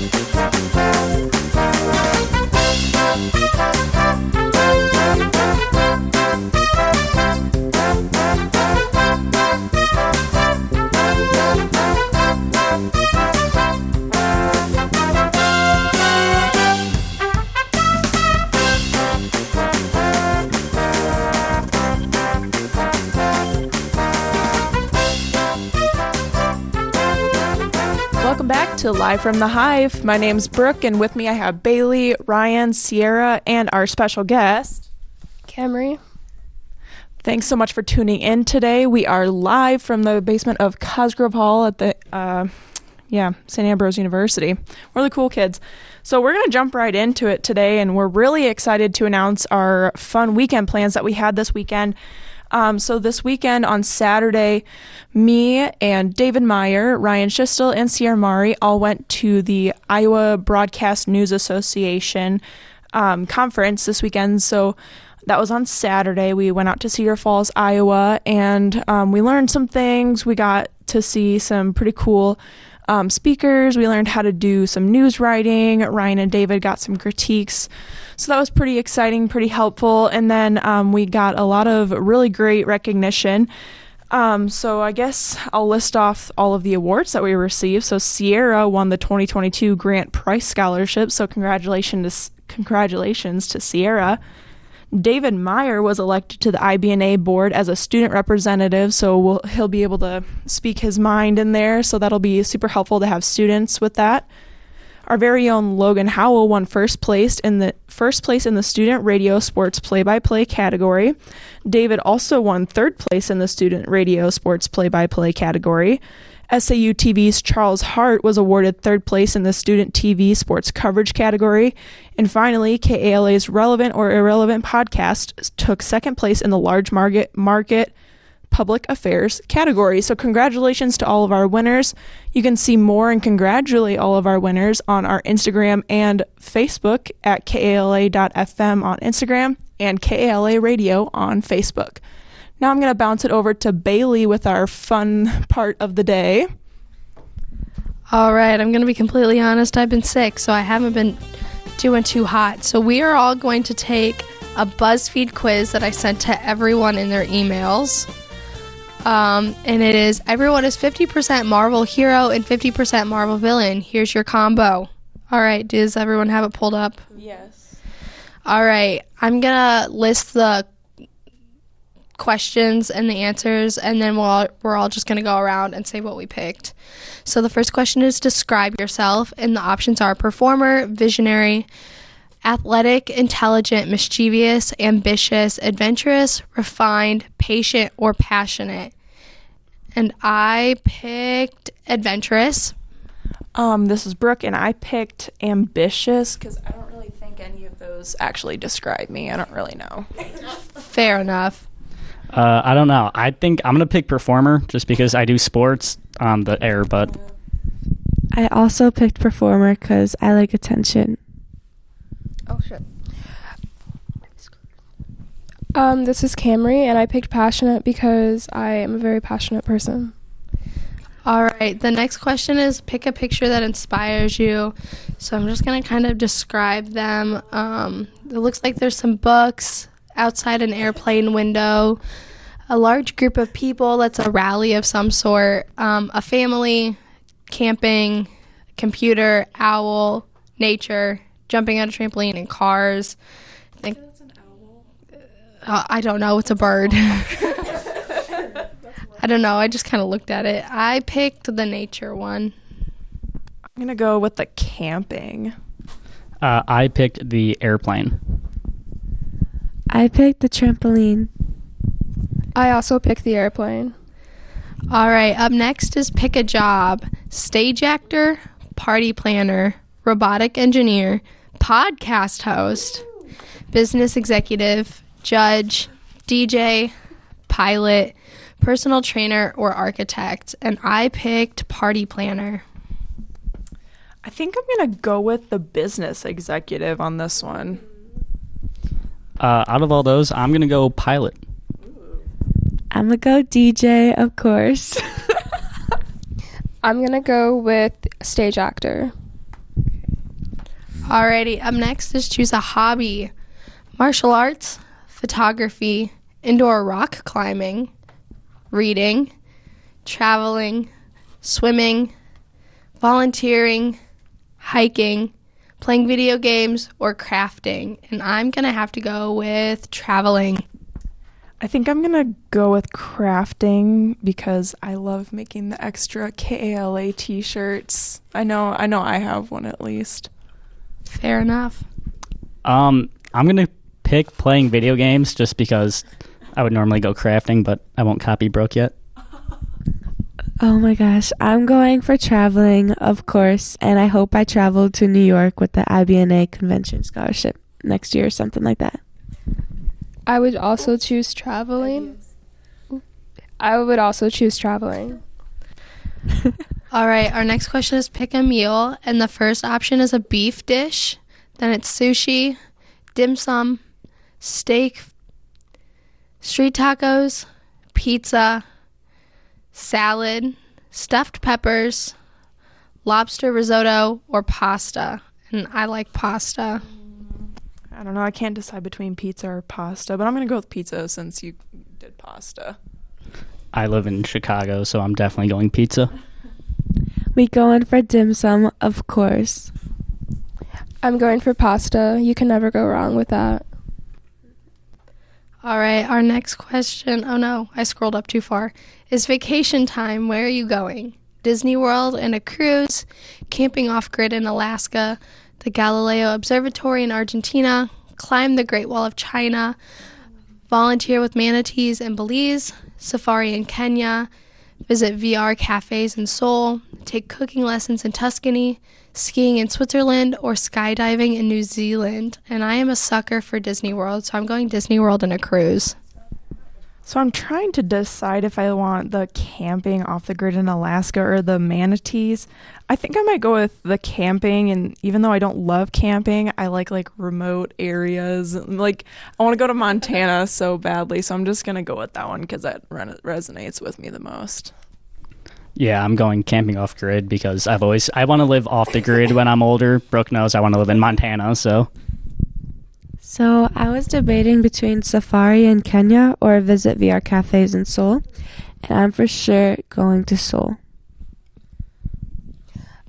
Welcome Live from the Hive. My name's Brooke, and with me I have Bailey, Ryan, Sierra, and our special guest. Camry. Thanks so much for tuning in today. We are live from the basement of Cosgrove Hall at the, uh, yeah, St. Ambrose University. We're the cool kids. So we're going to jump right into it today, and we're really excited to announce our fun weekend plans that we had this weekend. Um, so this weekend on Saturday, me and David Meyer, Ryan Schistel, and Sierra Mari all went to the Iowa Broadcast News Association um, conference this weekend. So that was on Saturday. We went out to Cedar Falls, Iowa, and um, we learned some things. We got to see some pretty cool um, speakers. We learned how to do some news writing. Ryan and David got some critiques. So that was pretty exciting, pretty helpful. And then um, we got a lot of really great recognition. Um, so I guess I'll list off all of the awards that we received. So Sierra won the 2022 Grant Price Scholarship. So congratulations congratulations to Sierra. David Meyer was elected to the IBNA board as a student representative, so we'll, he'll be able to speak his mind in there. So that'll be super helpful to have students with that. Our very own Logan Howell won first place in the first place in the student radio sports play-by-play category. David also won third place in the student radio sports play-by-play category. SAU TV's Charles Hart was awarded third place in the student TV sports coverage category. And finally, KALA's relevant or irrelevant podcast took second place in the large market market public affairs category. So, congratulations to all of our winners. You can see more and congratulate all of our winners on our Instagram and Facebook at KALA.fm on Instagram and KALA Radio on Facebook. Now, I'm going to bounce it over to Bailey with our fun part of the day. All right, I'm going to be completely honest. I've been sick, so I haven't been doing too hot. So, we are all going to take a BuzzFeed quiz that I sent to everyone in their emails. Um, and it is everyone is 50% Marvel hero and 50% Marvel villain. Here's your combo. All right, does everyone have it pulled up? Yes. All right, I'm gonna list the questions and the answers, and then we'll all, we're all just gonna go around and say what we picked. So the first question is describe yourself, and the options are performer, visionary, athletic, intelligent, mischievous, ambitious, adventurous, refined, patient, or passionate. And I picked adventurous. Um, this is Brooke, and I picked ambitious because I don't really think any of those actually describe me. I don't really know. Fair enough. Uh, I don't know. I think I'm gonna pick performer just because I do sports on the air, but I also picked performer because I like attention. Oh shit. Um, this is Camry, and I picked passionate because I am a very passionate person. All right. The next question is pick a picture that inspires you. So I'm just gonna kind of describe them. Um, it looks like there's some books outside an airplane window, a large group of people. That's a rally of some sort. Um, a family, camping, computer, owl, nature, jumping on a trampoline, and cars. I think. Uh, I don't know. It's a bird. I don't know. I just kind of looked at it. I picked the nature one. I'm gonna go with the camping. uh, I picked the airplane. I picked the trampoline. I also picked the airplane. All right. Up next is pick a job: stage actor, party planner, robotic engineer, podcast host, business executive, judge, DJ, pilot, personal trainer, or architect. And I picked party planner. I think I'm gonna go with the business executive on this one. Uh, out of all those, I'm gonna go pilot. I'm gonna go DJ, of course. I'm gonna go with stage actor. Alrighty, up next is choose a hobby martial arts, photography, indoor rock climbing, reading, traveling, swimming, volunteering, hiking, playing video games, or crafting. And I'm going to have to go with traveling. I think I'm gonna go with crafting because I love making the extra KALA t-shirts. I know, I know, I have one at least. Fair enough. Um, I'm gonna pick playing video games just because I would normally go crafting, but I won't copy Brooke yet. Oh my gosh, I'm going for traveling, of course, and I hope I travel to New York with the IBNA convention scholarship next year or something like that. I would also choose traveling. I would also choose traveling. All right, our next question is pick a meal, and the first option is a beef dish. Then it's sushi, dim sum, steak, street tacos, pizza, salad, stuffed peppers, lobster risotto, or pasta. And I like pasta. I don't know. I can't decide between pizza or pasta, but I'm gonna go with pizza since you did pasta. I live in Chicago, so I'm definitely going pizza. We going for dim sum, of course. I'm going for pasta. You can never go wrong with that. All right, our next question. Oh no, I scrolled up too far. Is vacation time. Where are you going? Disney World and a cruise, camping off grid in Alaska, the Galileo Observatory in Argentina, climb the Great Wall of China, volunteer with manatees in Belize, safari in Kenya, visit VR cafes in Seoul, take cooking lessons in Tuscany, skiing in Switzerland, or skydiving in New Zealand. And I am a sucker for Disney World, so I'm going Disney World in a cruise. So I'm trying to decide if I want the camping off the grid in Alaska or the manatees. I think I might go with the camping and even though I don't love camping, I like like remote areas. Like I want to go to Montana so badly, so I'm just going to go with that one cuz that re- resonates with me the most. Yeah, I'm going camping off grid because I've always I want to live off the grid when I'm older. Brooke knows I want to live in Montana, so So I was debating between safari in Kenya or visit VR cafes in Seoul, and I'm for sure going to Seoul.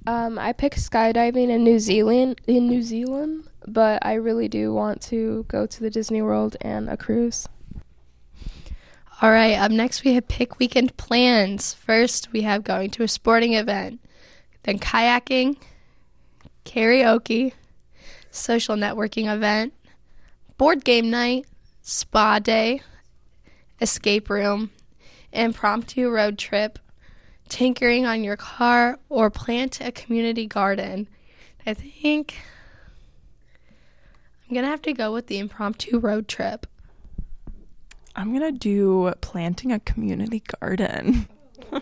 Um, I picked skydiving in New Zealand. In New Zealand, but I really do want to go to the Disney World and a cruise. All right, up next we have pick weekend plans. First, we have going to a sporting event, then kayaking, karaoke, social networking event, board game night, spa day, escape room, impromptu road trip, tinkering on your car, or plant a community garden. I think I'm going to have to go with the impromptu road trip. I'm going to do planting a community garden.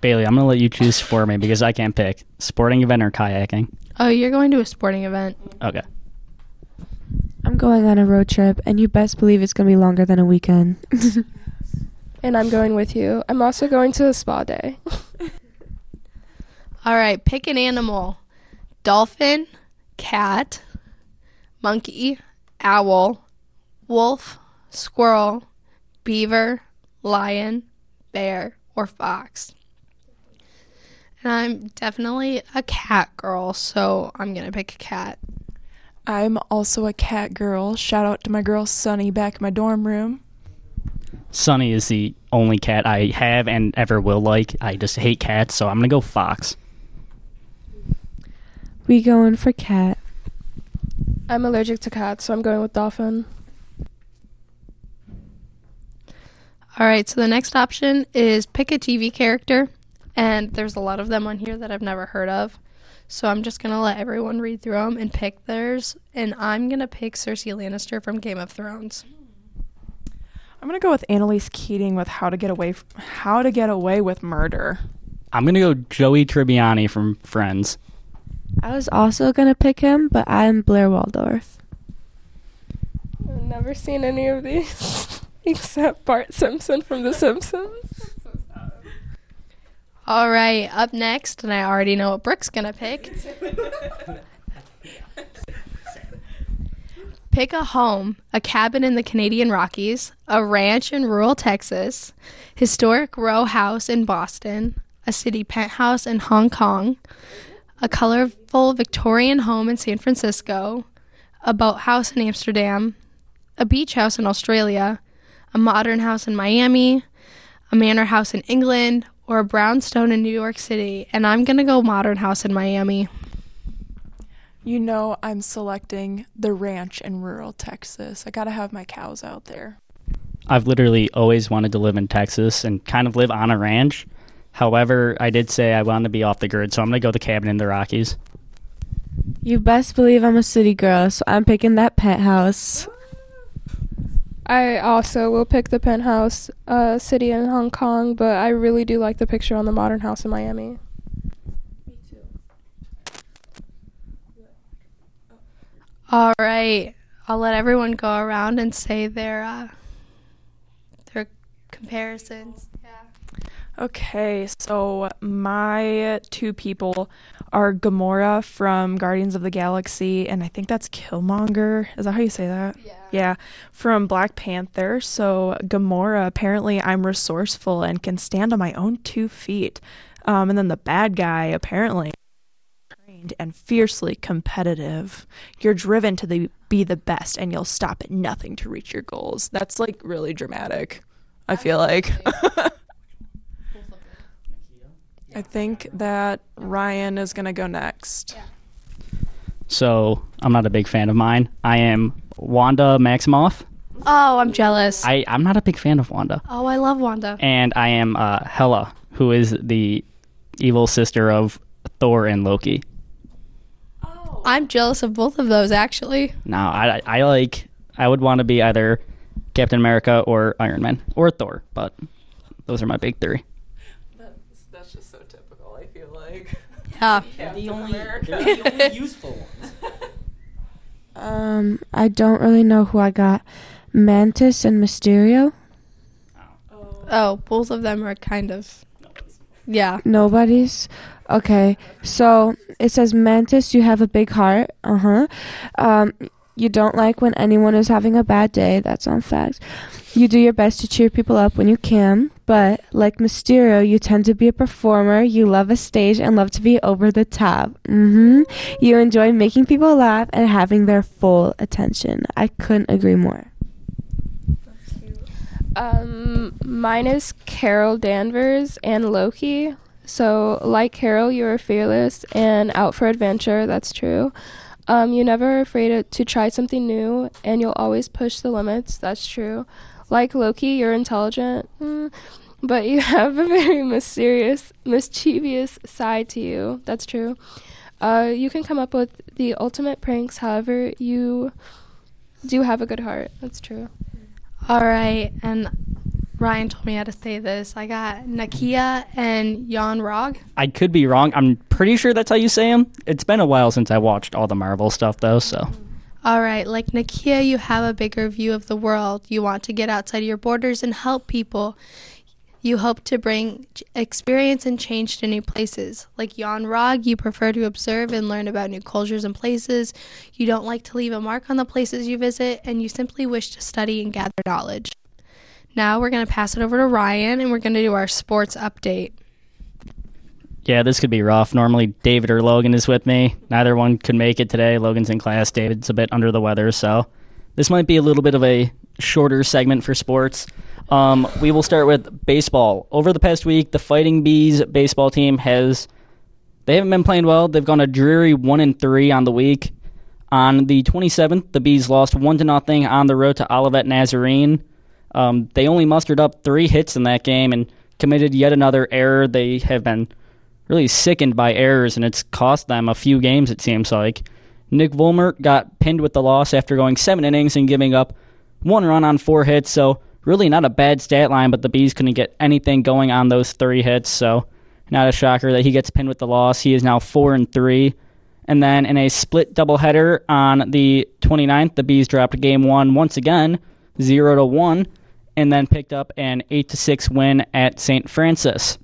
Bailey, I'm gonna let you choose for me because I can't pick sporting event or kayaking. Oh, you're going to a sporting event. Okay. I'm going on a road trip, and you best believe it's going to be longer than a weekend. And I'm going with you. I'm also going to a spa day. All right, pick an animal dolphin, cat, monkey, owl, wolf, squirrel, beaver, lion, bear, or fox. And I'm definitely a cat girl, so I'm going to pick a cat. I'm also a cat girl. Shout out to my girl Sunny back in my dorm room. Sunny is the only cat I have and ever will like. I just hate cats, so I'm gonna go fox. we going for cat. I'm allergic to cats, so I'm going with dolphin. All right, so the next option is pick a TV character, and there's a lot of them on here that I've never heard of. So I'm just gonna let everyone read through them and pick theirs, and I'm gonna pick Cersei Lannister from Game of Thrones. I'm gonna go with Annalise Keating with How to Get Away f- How to Get Away with Murder. I'm gonna go Joey Tribbiani from Friends. I was also going to pick him, but I'm Blair Waldorf. I've never seen any of these except Bart Simpson from The Simpsons. All right, up next, and I already know what Brooke's gonna pick. Pick a home, a cabin in the Canadian Rockies, a ranch in rural Texas, historic row house in Boston, a city penthouse in Hong Kong, a colorful Victorian home in San Francisco, a boathouse in Amsterdam, a beach house in Australia, a modern house in Miami, a manor house in England, or a brownstone in New York City. And I'm going to go modern house in Miami. You know, I'm selecting the ranch in rural Texas. I gotta have my cows out there. I've literally always wanted to live in Texas and kind of live on a ranch. However, I did say I wanted to be off the grid, so I'm going to go the cabin in the Rockies. You best believe I'm a city girl, so I'm picking that penthouse. I also will pick the penthouse uh, city in Hong Kong, but I really do like the picture on the modern house in Miami. Me too. All right. I'll let everyone go around and say their uh, their comparisons. Okay, so my two people are Gamora from Guardians of the Galaxy, and I think that's Killmonger. Is that how you say that? Yeah. Yeah, from Black Panther. So Gamora, apparently I'm resourceful and can stand on my own two feet. Um, and then the bad guy, apparently trained and fiercely competitive. You're driven to the, be the best, and you'll stop at nothing to reach your goals. That's like really dramatic. I feel like. I think that Ryan is gonna go next. So I'm not a big fan of mine. I am Wanda Maximoff. Oh, I'm jealous. I, I'm not a big fan of Wanda. oh, I love Wanda. And I am uh, Hela, who is the evil sister of Thor and Loki. Oh. I'm jealous of both of those actually. No, I, I like, I would want to be either Captain America or Iron Man or Thor, but those are my big three. That's, that's just so typical. I feel like. Yeah. the only, the only useful ones. Um, I don't really know who I got. Mantis and Mysterio. Oh, both of them are kind of. Yeah. Nobody's. Okay, so it says Mantis, you have a big heart. Uh huh. Um, you don't like when anyone is having a bad day. That's on fact. You do your best to cheer people up when you can, but like Mysterio, you tend to be a performer. You love a stage and love to be over the top. Mm-hmm. You enjoy making people laugh and having their full attention. I couldn't agree more. Um, mine is Carol Danvers and Loki. So, like Carol, you are fearless and out for adventure. That's true. Um, you're never afraid to try something new, and you'll always push the limits. That's true. Like Loki, you're intelligent, mm, but you have a very mysterious, mischievous side to you. That's true. Uh, you can come up with the ultimate pranks. However, you do have a good heart. That's true. All right, and Ryan told me how to say this. I got Nakia and Yon-Rogg. I could be wrong. I'm pretty sure that's how you say them. It's been a while since I watched all the Marvel stuff, though, so. All right, like Nakia, you have a bigger view of the world. You want to get outside your borders and help people. You hope to bring experience and change to new places. Like Yon-Rogg, you prefer to observe and learn about new cultures and places. You don't like to leave a mark on the places you visit, and you simply wish to study and gather knowledge. Now we're going to pass it over to Ryan, and we're going to do our sports update. Yeah, this could be rough. Normally, David or Logan is with me. Neither one could make it today. Logan's in class. David's a bit under the weather, so this might be a little bit of a shorter segment for sports. Um, we will start with baseball. Over the past week, the Fighting Bees baseball team has they haven't been playing well. They've gone a dreary one and three on the week. On the 27th, the Bees lost one to nothing on the road to Olivet Nazarene. Um, they only mustered up three hits in that game and committed yet another error. They have been really sickened by errors, and it's cost them a few games, it seems like. Nick Volmert got pinned with the loss after going seven innings and giving up one run on four hits, so really not a bad stat line, but the Bees couldn't get anything going on those three hits, so not a shocker that he gets pinned with the loss. He is now four and three. And then in a split doubleheader on the 29th, the Bees dropped game one once again, zero to one, and then picked up an eight to six win at St. Francis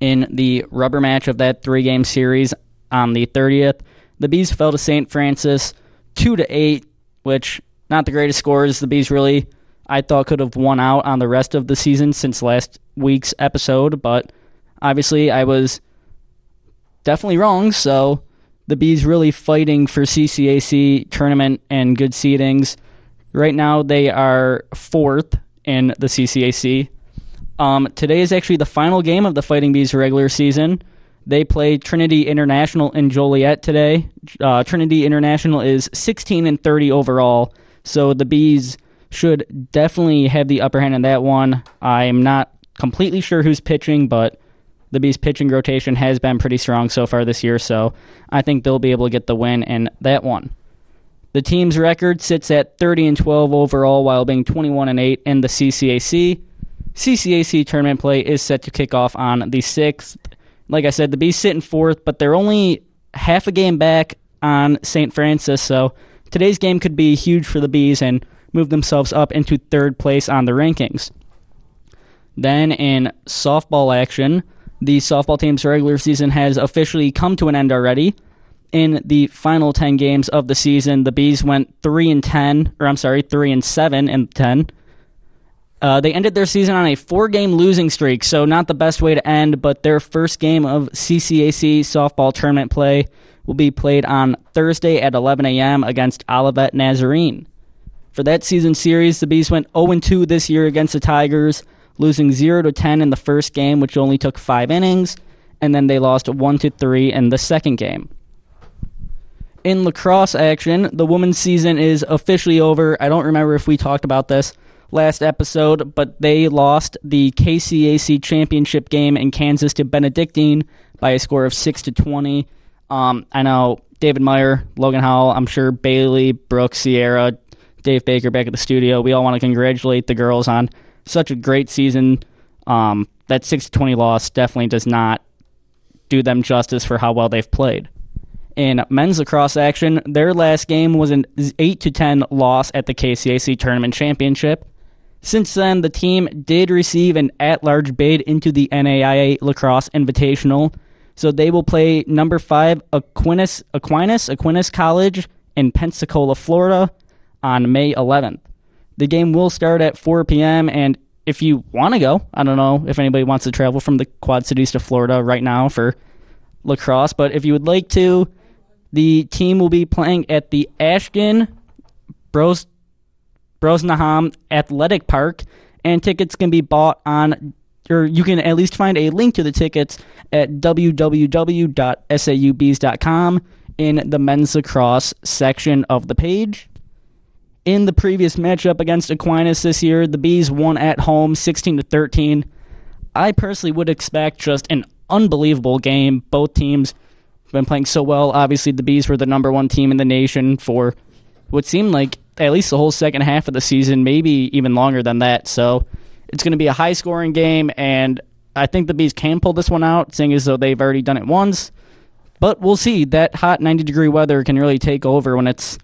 in the rubber match of that three game series on the 30th. The Bees fell to St. Francis two to eight, which not the greatest scores. The Bees really, I thought, could have won out on the rest of the season since last week's episode, but obviously I was definitely wrong. So the Bees really fighting for CCAC tournament and good seedings. Right now they are fourth in the CCAC. Um, today is actually the final game of the Fighting Bees regular season. They play Trinity International in Joliet today. Uh, Trinity International is 16 and 30 overall, so the Bees should definitely have the upper hand in that one. I'm not completely sure who's pitching, but the Bees pitching rotation has been pretty strong so far this year, so I think they'll be able to get the win in that one. The team's record sits at 30 and 12 overall while being 21 and 8 in the CCAC. CCAC tournament play is set to kick off on the 6th like I said, the Bees sit in fourth, but they're only half a game back on St. Francis, so today's game could be huge for the Bees and move themselves up into third place on the rankings. Then in softball action, the softball team's regular season has officially come to an end already. In the final 10 games of the season, the Bees went 3 and 10, or I'm sorry, 3 and 7 and 10 uh, they ended their season on a four game losing streak, so not the best way to end, but their first game of CCAC softball tournament play will be played on Thursday at 11 a.m. against Olivet Nazarene. For that season series, the Bees went 0 2 this year against the Tigers, losing 0 10 in the first game, which only took five innings, and then they lost 1 3 in the second game. In lacrosse action, the women's season is officially over. I don't remember if we talked about this last episode, but they lost the KCAC championship game in Kansas to Benedictine by a score of six to twenty. Um, I know David Meyer, Logan Howell, I'm sure Bailey, Brooks, Sierra, Dave Baker back at the studio. We all want to congratulate the girls on such a great season. Um, that six to twenty loss definitely does not do them justice for how well they've played. In men's lacrosse action, their last game was an 8 to 10 loss at the KCAC Tournament Championship. Since then, the team did receive an at large bid into the NAIA Lacrosse Invitational. So they will play number five Aquinas, Aquinas, Aquinas College in Pensacola, Florida on May 11th. The game will start at 4 p.m. And if you want to go, I don't know if anybody wants to travel from the Quad Cities to Florida right now for lacrosse, but if you would like to, the team will be playing at the Ashton Bros Brosnahan Athletic Park, and tickets can be bought on, or you can at least find a link to the tickets at www.saubees.com in the men's lacrosse section of the page. In the previous matchup against Aquinas this year, the Bees won at home 16 to 13. I personally would expect just an unbelievable game. Both teams have been playing so well. Obviously, the Bees were the number one team in the nation for what seemed like at least the whole second half of the season, maybe even longer than that. So it's going to be a high scoring game, and I think the Bees can pull this one out, seeing as though they've already done it once. But we'll see. That hot 90 degree weather can really take over when it's,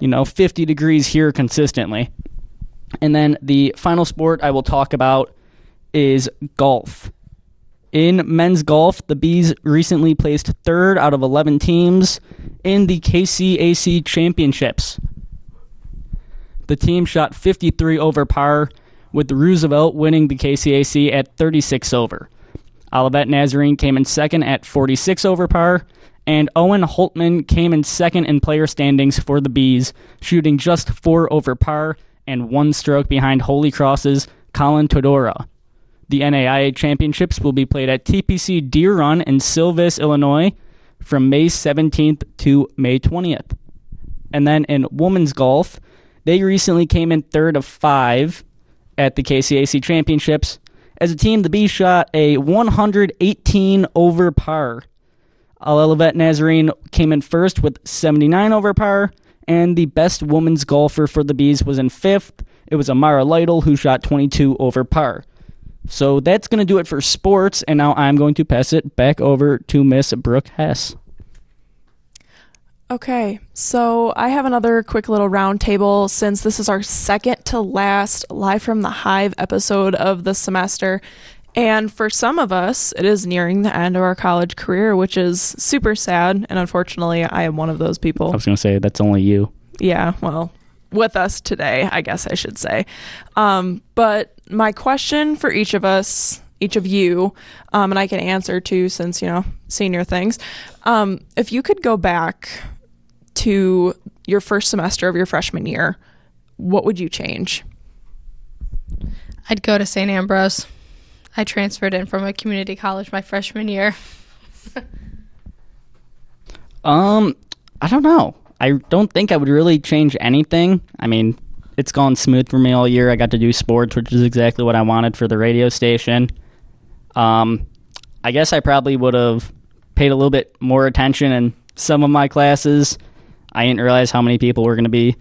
you know, 50 degrees here consistently. And then the final sport I will talk about is golf. In men's golf, the Bees recently placed third out of 11 teams in the KCAC Championships. The team shot 53 over par, with Roosevelt winning the KCAC at 36 over. Olivet Nazarene came in second at 46 over par, and Owen Holtman came in second in player standings for the Bees, shooting just four over par and one stroke behind Holy Cross's Colin Todora. The NAIA Championships will be played at TPC Deer Run in Silvis, Illinois, from May 17th to May 20th. And then in women's golf, they recently came in third of five at the KCAC Championships. As a team, the Bees shot a 118 over par. Olivet Nazarene came in first with 79 over par, and the best women's golfer for the Bees was in fifth. It was Amara Lytle who shot 22 over par. So that's going to do it for sports, and now I'm going to pass it back over to Miss Brooke Hess. Okay, so I have another quick little roundtable since this is our second to last live from the Hive episode of the semester. And for some of us, it is nearing the end of our college career, which is super sad. And unfortunately, I am one of those people. I was going to say that's only you. Yeah, well, with us today, I guess I should say. Um, but my question for each of us, each of you, um, and I can answer too, since, you know, senior things. Um, if you could go back to your first semester of your freshman year, what would you change? I'd go to St. Ambrose. I transferred in from a community college my freshman year. Um, I don't know. I don't think I would really change anything. I mean, it's gone smooth for me all year. I got to do sports, which is exactly what I wanted for the radio station. Um, I guess I probably would have paid a little bit more attention in some of my classes. I didn't realize how many people were going to be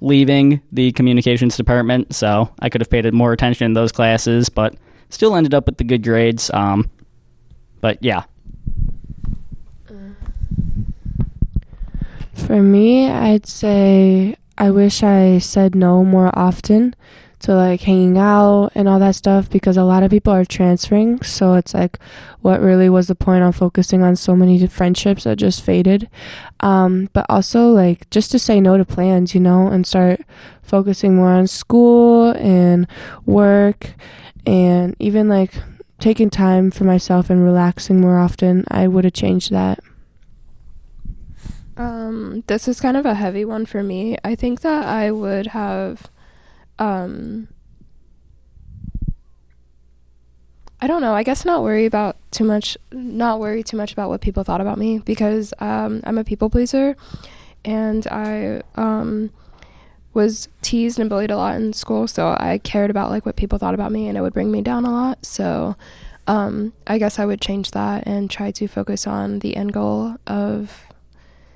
leaving the communications department, so I could have paid more attention in those classes, but still ended up with the good grades. Um, but yeah, For me, I'd say I wish I said no more often to like hanging out and all that stuff because a lot of people are transferring. So it's like, what really was the point on focusing on so many friendships that just faded? Um, but also, like, just to say no to plans, you know, and start focusing more on school and work and even like taking time for myself and relaxing more often. I would have changed that. Um, this is kind of a heavy one for me. I think that I would have, um, I don't know. I guess not worry about too much, not worry too much about what people thought about me because um, I'm a people pleaser, and I um, was teased and bullied a lot in school. So I cared about like what people thought about me, and it would bring me down a lot. So um, I guess I would change that and try to focus on the end goal of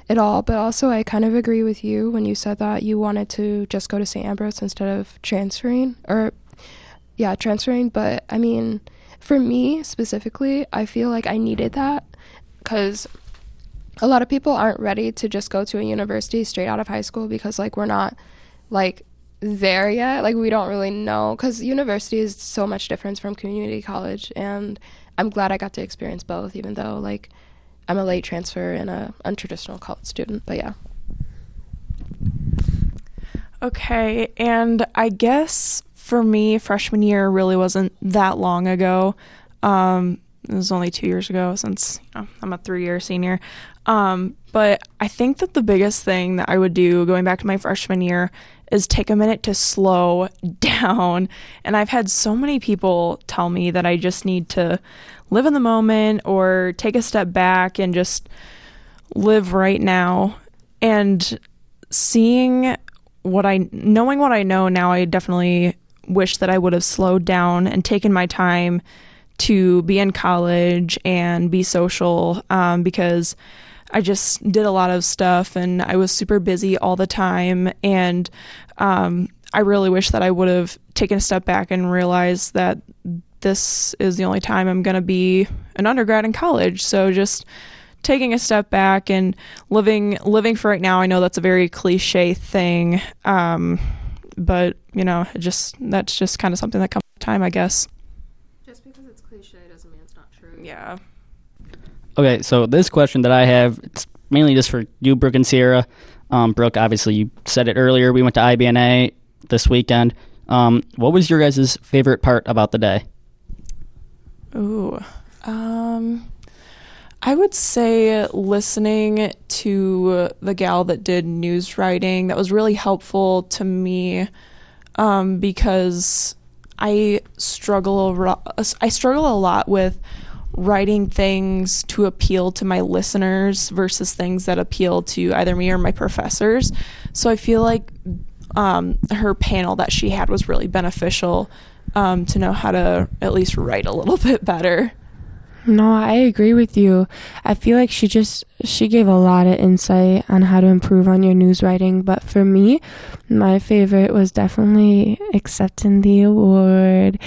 it all. But also, I kind of agree with you when you said that you wanted to just go to St. Ambrose instead of transferring, or yeah, transferring. But I mean, for me specifically, I feel like I needed that because a lot of people aren't ready to just go to a university straight out of high school because like we're not like there yet like we don't really know because university is so much different from community college and i'm glad i got to experience both even though like i'm a late transfer and a untraditional college student but yeah Okay, and I guess for me, freshman year really wasn't that long ago. Um, it was only two years ago since you know, I'm a three year senior. Um, but I think that the biggest thing that I would do going back to my freshman year is take a minute to slow down. And I've had so many people tell me that I just need to live in the moment or take a step back and just live right now. And seeing what I knowing what I know now, I definitely wish that I would have slowed down and taken my time to be in college and be social um, because I just did a lot of stuff and I was super busy all the time. And um, I really wish that I would have taken a step back and realized that this is the only time I'm going to be an undergrad in college. So just taking a step back and living living for right now. I know that's a very cliche thing, um, but you know, just that's just kind of something that comes with time, I guess. just because it's cliche doesn't mean it's not true Yeah. Okay, so this question that I have, it's mainly just for you, Brooke and Sierra. Um, Brooke, obviously, you said it earlier. We went to IBNA this weekend. Um, what was your guys' favorite part about the day? Ooh. Um I would say listening to the gal that did news writing that was really helpful to me um, because I struggle I struggle a lot with writing things to appeal to my listeners versus things that appeal to either me or my professors. So I feel like um, her panel that she had was really beneficial um, to know how to at least write a little bit better. No, I agree with you. I feel like she just she gave a lot of insight on how to improve on your news writing, but for me, my favorite was definitely accepting the award.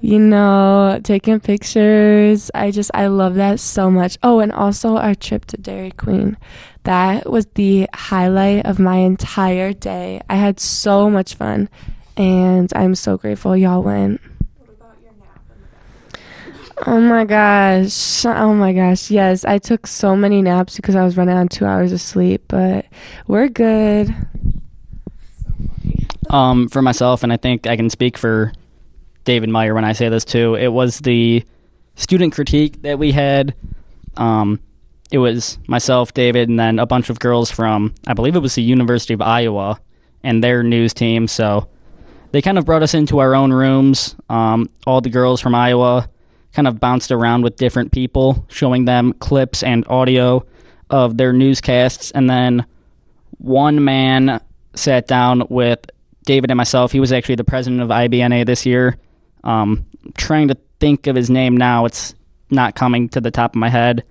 You know, taking pictures. I just I love that so much. Oh, and also our trip to Dairy Queen. That was the highlight of my entire day. I had so much fun, and I'm so grateful y'all went. Oh my gosh. Oh my gosh. Yes, I took so many naps because I was running on two hours of sleep, but we're good. Um, for myself, and I think I can speak for David Meyer when I say this too. It was the student critique that we had. Um, it was myself, David, and then a bunch of girls from I believe it was the University of Iowa and their news team. So they kind of brought us into our own rooms. Um, all the girls from Iowa kind of bounced around with different people, showing them clips and audio of their newscasts, and then one man sat down with David and myself. He was actually the president of IBNA this year. Um, trying to think of his name now. It's not coming to the top of my head.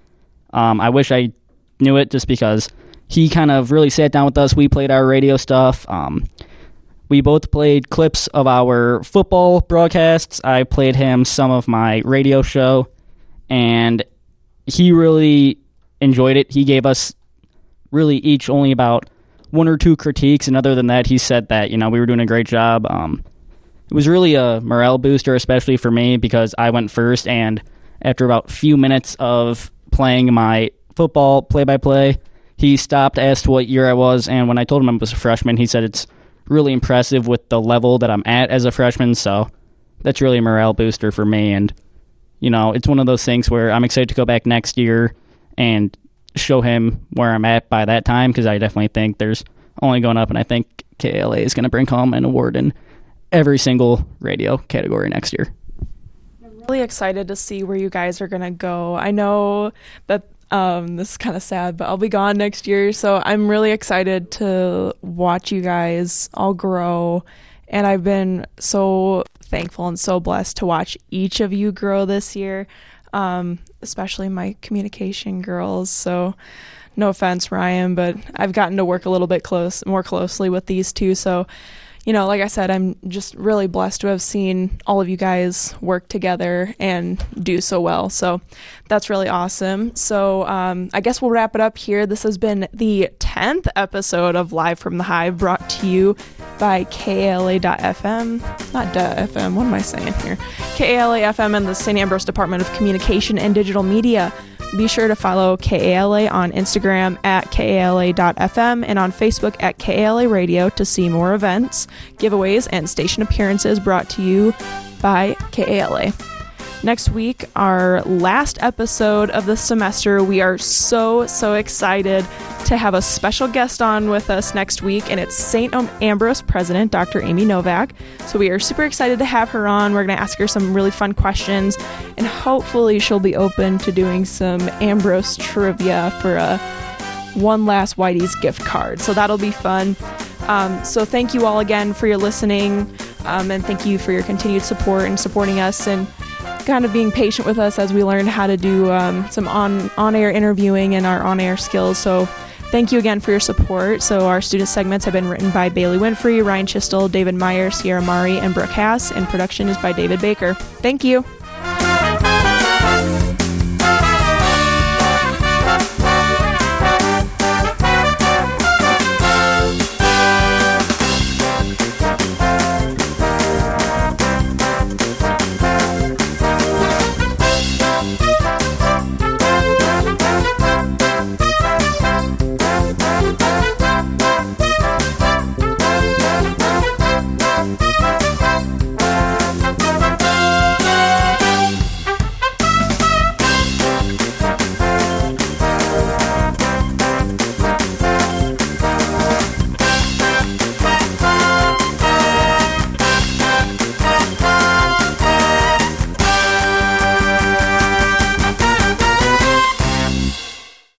Um, I wish I knew it just because he kind of really sat down with us. We played our radio stuff. Um, we both played clips of our football broadcasts. I played him some of my radio show, and he really enjoyed it. He gave us really each only about one or two critiques, and other than that, he said that you know we were doing a great job. Um, it was really a morale booster, especially for me because I went first, and after about few minutes of playing my football play-by-play, he stopped, asked what year I was, and when I told him I was a freshman, he said it's really impressive with the level that I'm at as a freshman. So that's really a morale booster for me. And, you know, it's one of those things where I'm excited to go back next year and show him where I'm at by that time because I definitely think there's only going up. And I think KALA is going to bring home an award in every single radio category next year. I'm really excited to see where you guys are gonna go. I know that um, this is kind of sad, but I'll be gone next year. So I'm really excited to watch you guys all grow. And I've been so thankful and so blessed to watch each of you grow this year, um, especially my communication girls. So no offense, Ryan, but I've gotten to work a little bit close, more closely with these two. So you know, like I said, I'm just really blessed to have seen all of you guys work together and do so well. So that's really awesome. So um, I guess we'll wrap it up here. This has been the 10th episode of Live from the Hive brought to you by KALA.FM. Not .fm, what am I saying here? KALA.FM and the St. Ambrose Department of Communication and Digital Media. Be sure to follow KALA on Instagram at KALA.FM and on Facebook at KALA Radio to see more events, giveaways, and station appearances brought to you by KALA. Next week, our last episode of the semester. We are so, so excited to have a special guest on with us next week, and it's St. Ambrose president, Dr. Amy Novak. So we are super excited to have her on. We're going to ask her some really fun questions, and hopefully, she'll be open to doing some Ambrose trivia for a one last Whitey's gift card. So that'll be fun. Um, so thank you all again for your listening, um, and thank you for your continued support and supporting us and kind of being patient with us as we learned how to do um, some on on air interviewing and our on air skills. So thank you again for your support. So our student segments have been written by Bailey Winfrey, Ryan Chistel, David Meyer, Sierra Mari, and Brooke Hass, and production is by David Baker. Thank you.